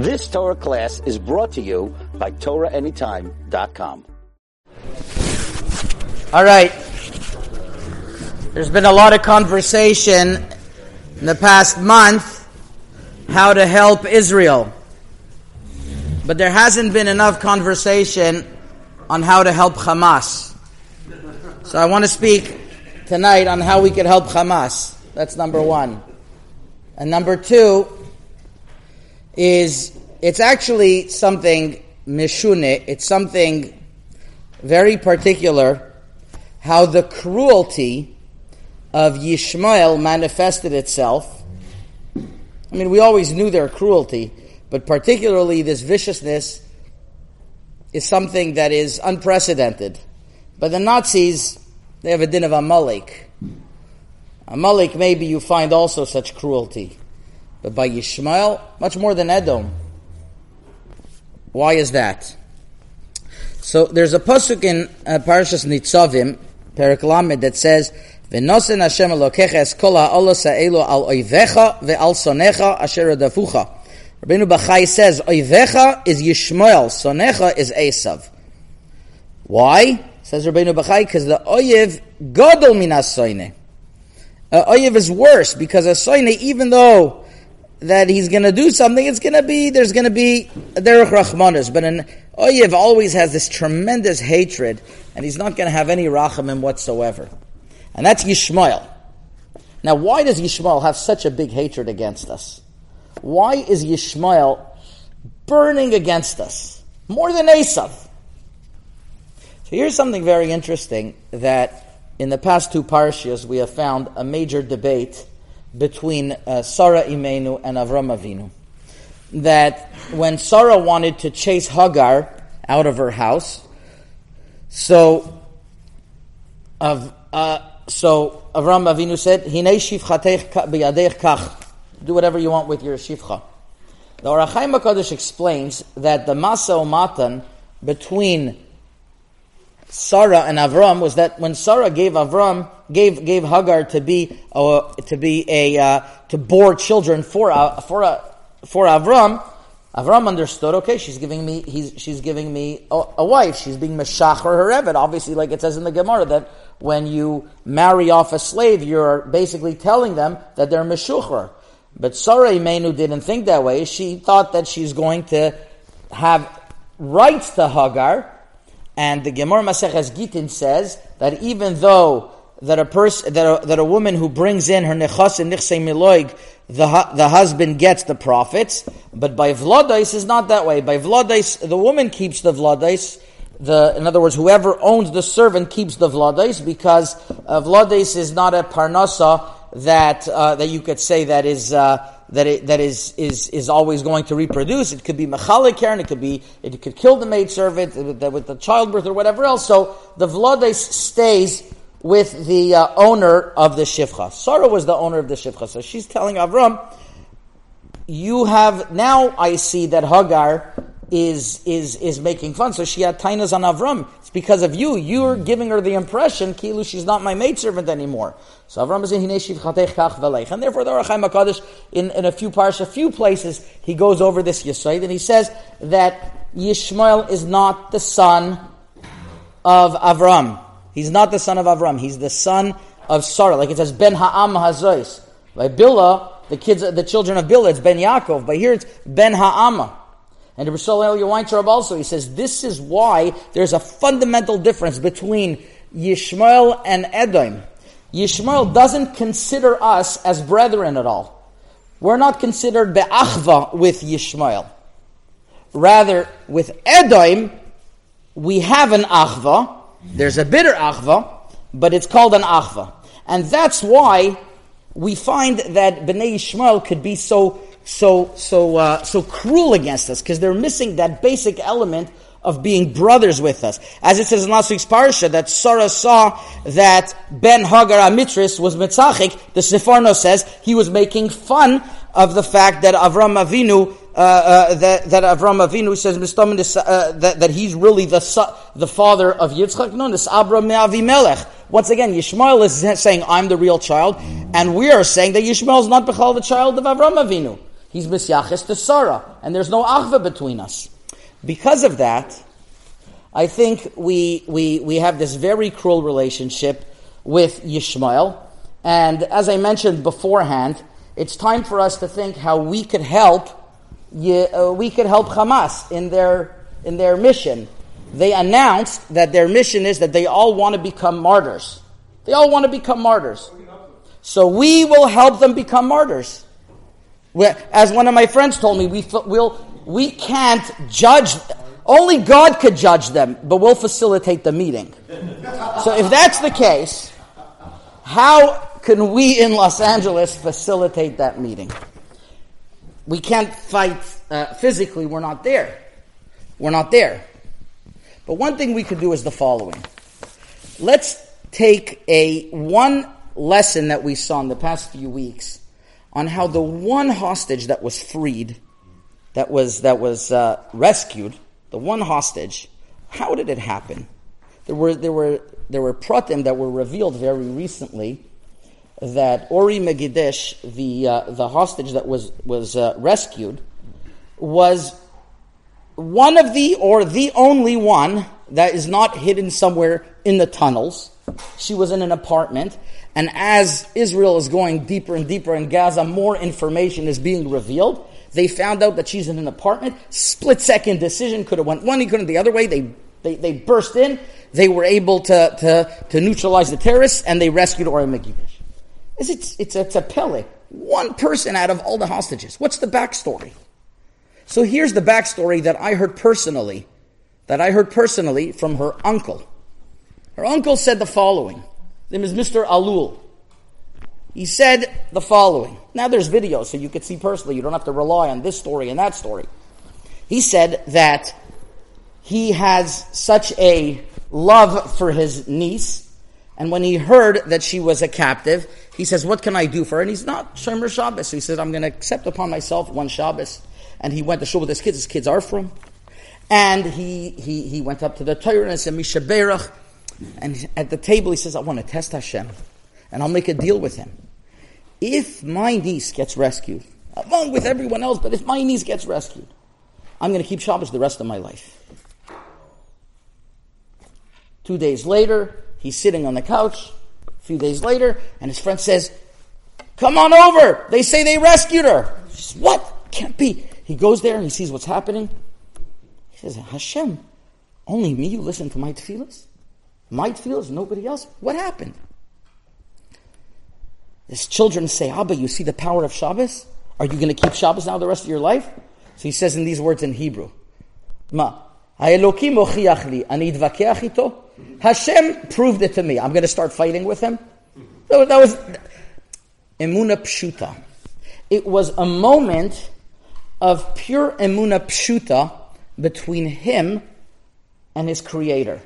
This Torah class is brought to you by TorahAnytime.com. All right. There's been a lot of conversation in the past month how to help Israel. But there hasn't been enough conversation on how to help Hamas. So I want to speak tonight on how we could help Hamas. That's number one. And number two is it's actually something mishune, it's something very particular how the cruelty of Yishmael manifested itself. I mean, we always knew their cruelty, but particularly this viciousness is something that is unprecedented. But the Nazis, they have a din of Amalek. Amalek, maybe you find also such cruelty. But by Yishmael, much more than Edom. Why is that? So there's a pasuk in uh, Parashas Nitzavim, Periklamed that says, "V'nosen Hashem Elokecha kol ha'olos ha'elu al oivecha ve'al sonecha asher adafucha." Rabbeinu Bachai says, "Oivecha is Yishmael, sonecha is Esav." Why? Says Rabbeinu Bachai, because the oyev gadol minas soine. Uh, oyev is worse because a soine, even though that he's going to do something, it's going to be, there's going to be derech rachmanis. But an oyev always has this tremendous hatred, and he's not going to have any rachamim whatsoever. And that's Yishmael. Now, why does Yishmael have such a big hatred against us? Why is Yishmael burning against us? More than Esav. So here's something very interesting that in the past two parshas we have found a major debate between uh, Sarah Imenu and Avram Avinu. That when Sarah wanted to chase Hagar out of her house, so of uh, so Avram Avinu said, "Hinei shivchatech b'yadech kach." Do whatever you want with your shivcha. The Ohr HaChaim Hakadosh explains that the masa matan between Sarah and Avram was that when Sarah gave Avram gave gave Hagar to be to be a uh, to bore children for uh, for uh, for Avram, Avram understood. Okay, she's giving me he's she's giving me a, a wife. She's being meshacher her evet. Obviously, like it says in the Gemara that when you marry off a slave, you're basically telling them that they're meshucher. But Sarah Imenu didn't think that way. She thought that she's going to have rights to Hagar and the Gemara Maseches Gitin says that even though that a person that a, that a woman who brings in her nechas and nichsei miloig, the the husband gets the profits, but by vladais is not that way. By vladais, the woman keeps the vladais. The, in other words, whoever owns the servant keeps the vladais because uh, is not a parnasa that uh, that you could say that is uh, that it, that is, is, is always going to reproduce. It could be mechalik and it could be, it could kill the maid servant with the childbirth or whatever else. So the vlades stays with the uh, owner of the shivcha. Sarah was the owner of the shivcha. So she's telling Avram, you have, now I see that Hagar is, is, is making fun. So she had tainas on Avram. It's because of you. You're giving her the impression, Kilu, she's not my maidservant anymore. So Avram is in Velech. And therefore the Ohr HaChaim HaKadosh, in, in a few parts, a few places, he goes over this Yisrael and he says that Yishmael is not the son of Avram. He's not the son of Avram. He's the son of Sarah. Like it says, Ben Ha'am Hazois. By Bilhah, the kids, the children of Bilhah, it's Ben Yaakov. But here it's Ben Ha'ama. And Rasul El Weintraub also, he says, this is why there's a fundamental difference between Yishmael and Edom. Yishmael doesn't consider us as brethren at all. We're not considered be'achva with Yishmael. Rather, with Edom, we have an achva. There's a bitter achva, but it's called an achva. And that's why we find that Bnei Yishmael could be so, so, so, uh, so cruel against us, because they're missing that basic element of being brothers with us. As it says in last week's parsha, that Sarah saw that Ben Hagar HaMitzris was Mitzachik, the Sforno says he was making fun of the fact that Avram Avinu, uh, uh, that, that Avram Avinu says uh, that, that he's really the the father of Yitzchak. No, this Abram Avimelech. Once again, Yishmael is saying, I'm the real child, and we are saying that Yishmael is not Bechal the child of Avram Avinu. He's Misyachis to Sarah, and there's no achva between us. Because of that, I think we, we, we have this very cruel relationship with Yishmael. And as I mentioned beforehand, it's time for us to think how we could help, uh, we could help Hamas in their, in their mission. They announced that their mission is that they all want to become martyrs. They all want to become martyrs. So we will help them become martyrs. As one of my friends told me, we, will we can't judge, only God could judge them, but we'll facilitate the meeting. So if that's the case, how can we in Los Angeles facilitate that meeting? We can't fight uh, physically, we're not there. We're not there. But one thing we could do is the following. Let's take a one lesson that we saw in the past few weeks on how the one hostage that was freed, that was that was uh, rescued, the one hostage, how did it happen? There were there were there were pratim that were revealed very recently that Ori Megidish, the uh, the hostage that was was uh, rescued, was one of the or the only one that is not hidden somewhere in the tunnels. She was in an apartment, and as Israel is going deeper and deeper in Gaza, more information is being revealed. They found out that she's in an apartment. Split second decision could have went one, he couldn't the other way. They, they, they burst in. They were able to, to, to neutralize the terrorists, and they rescued Ori Megidish. It's, it's, it's, it's a pele. One person out of all the hostages. What's the backstory? So here's the backstory that I heard personally, that I heard personally from her uncle. Her uncle said the following. His name is Mr. Alul. He said the following. Now there's video, so you could see personally. You don't have to rely on this story and that story. He said that he has such a love for his niece, and when he heard that she was a captive, he says, "What can I do for her?" And he's not Shomer Shabbos, so he says, "I'm going to accept upon myself one Shabbos." And he went to shul with his kids. His kids are from, and he he he went up to the Torah and said, "Mi Sheberach." And at the table, he says, I want to test Hashem. And I'll make a deal with him. If my niece gets rescued, along with everyone else, but if my niece gets rescued, I'm going to keep Shabbos the rest of my life. Two days later, he's sitting on the couch. A few days later, and his friend says, Come on over. They say they rescued her. He says, What? Can't be. He goes there and he sees what's happening. He says, Hashem, only me you listen to my tefillahs? My as nobody else. What happened? His children say, Abba, you see the power of Shabbos? Are you going to keep Shabbos now the rest of your life? So he says in these words in Hebrew, Ma, Ha'elokim ochiach ani ito. Hashem proved it to me. I'm going to start fighting with him. That was emuna pshuta. It was a moment of pure emuna pshuta between him and his creator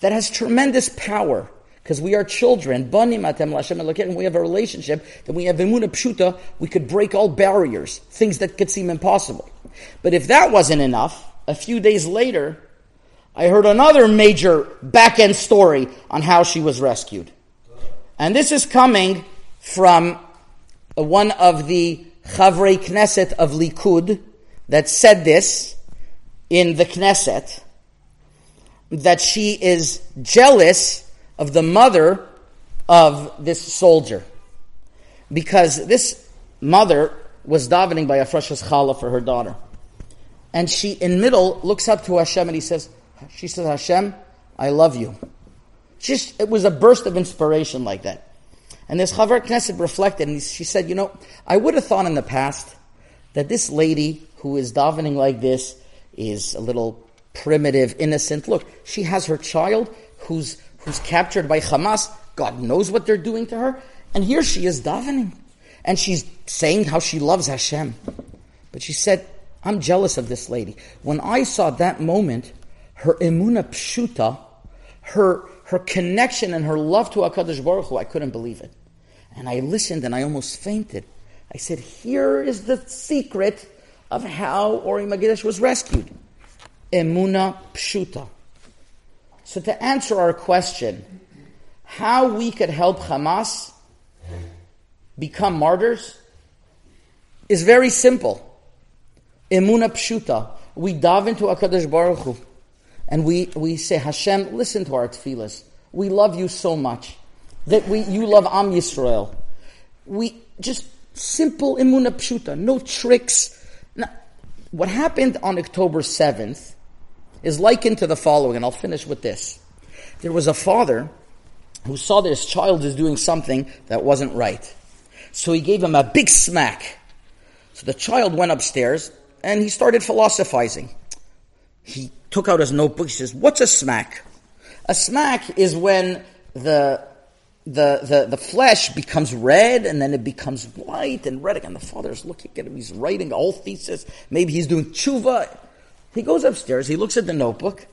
that has tremendous power because we are children. And we have a relationship that we have emuna pshuta. We could break all barriers, things that could seem impossible. But if that wasn't enough, a few days later, I heard another major back end story on how she was rescued. And this is coming from uh, one of the Chavrei Knesset of Likud that said this in the Knesset that she is jealous of the mother of this soldier. Because this mother was davening by hafrashas challah for her daughter. And she, in middle, looks up to Hashem and he says, she says, Hashem, I love you. Just, it was a burst of inspiration like that. And this Chavar Knesset reflected and she said, you know, I would have thought in the past that this lady who is davening like this is a little primitive, innocent. Look, she has her child who's, who's captured by Hamas. God knows what they're doing to her. And here she is davening. And she's saying how she loves Hashem. But she said, I'm jealous of this lady. When I saw that moment, her emuna pshuta, her, her connection and her love to HaKadosh Baruch Hu, I couldn't believe it. And I listened and I almost fainted. I said, here is the secret of how Ori Megidish was rescued emuna pshuta. So to answer our question, how we could help Hamas become martyrs, is very simple. Emuna pshuta. We dive into Hakadosh Baruch Hu, and we we say, Hashem, listen to our tefillas. We love you so much that we you love Am Yisrael. We just simple emuna pshuta, no tricks. Now, what happened on October seventh is likened to the following, and I'll finish with this. There was a father who saw that his child is doing something that wasn't right. So he gave him a big smack. So the child went upstairs and he started philosophizing. He took out his notebook. He says, What's a smack? A smack is when the the, the, the flesh becomes red and then it becomes white and red again. The father's looking at him, he's writing a whole thesis. Maybe he's doing tshuva. He goes upstairs, he looks at the notebook,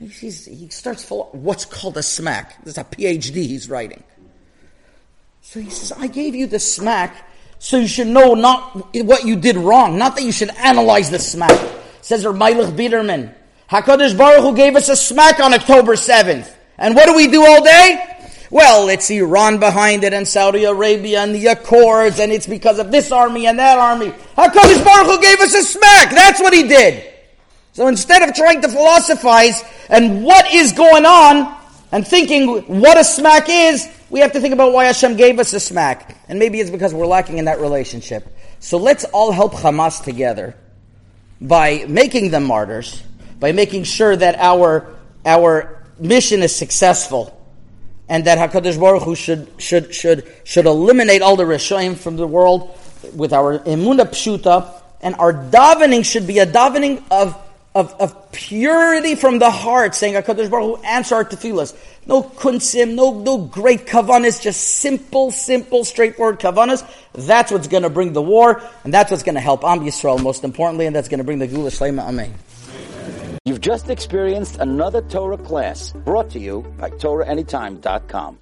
He's, he starts full, what's called a smack. There's a PhD he's writing. So he says, I gave you the smack so you should know not what you did wrong, not that you should analyze the smack. Says Ermeilich Biderman, HaKadosh Baruch Hu gave us a smack on October 7th. And what do we do all day? Well, it's Iran behind it and Saudi Arabia and the Accords and it's because of this army and that army. HaKadosh Baruch Hu gave us a smack. That's what he did. So instead of trying to philosophize and what is going on and thinking what a smack is, we have to think about why Hashem gave us a smack. And maybe it's because we're lacking in that relationship. So let's all help Hamas together by making them martyrs, by making sure that our, our mission is successful and that HaKadosh Baruch Hu should, should, should, should eliminate all the Rishoim from the world with our Emuna Pshuta and our davening should be a davening of of, of purity from the heart, saying HaKadosh Baruch Hu, answer our tefillas. No kunsim, no, no great kavanas, just simple, simple, straightforward kavanas. That's what's going to bring the war, and that's what's going to help Am Yisrael most importantly, and that's going to bring the Geula Shlema Amen. You've just experienced another Torah class brought to you by TorahAnytime.com.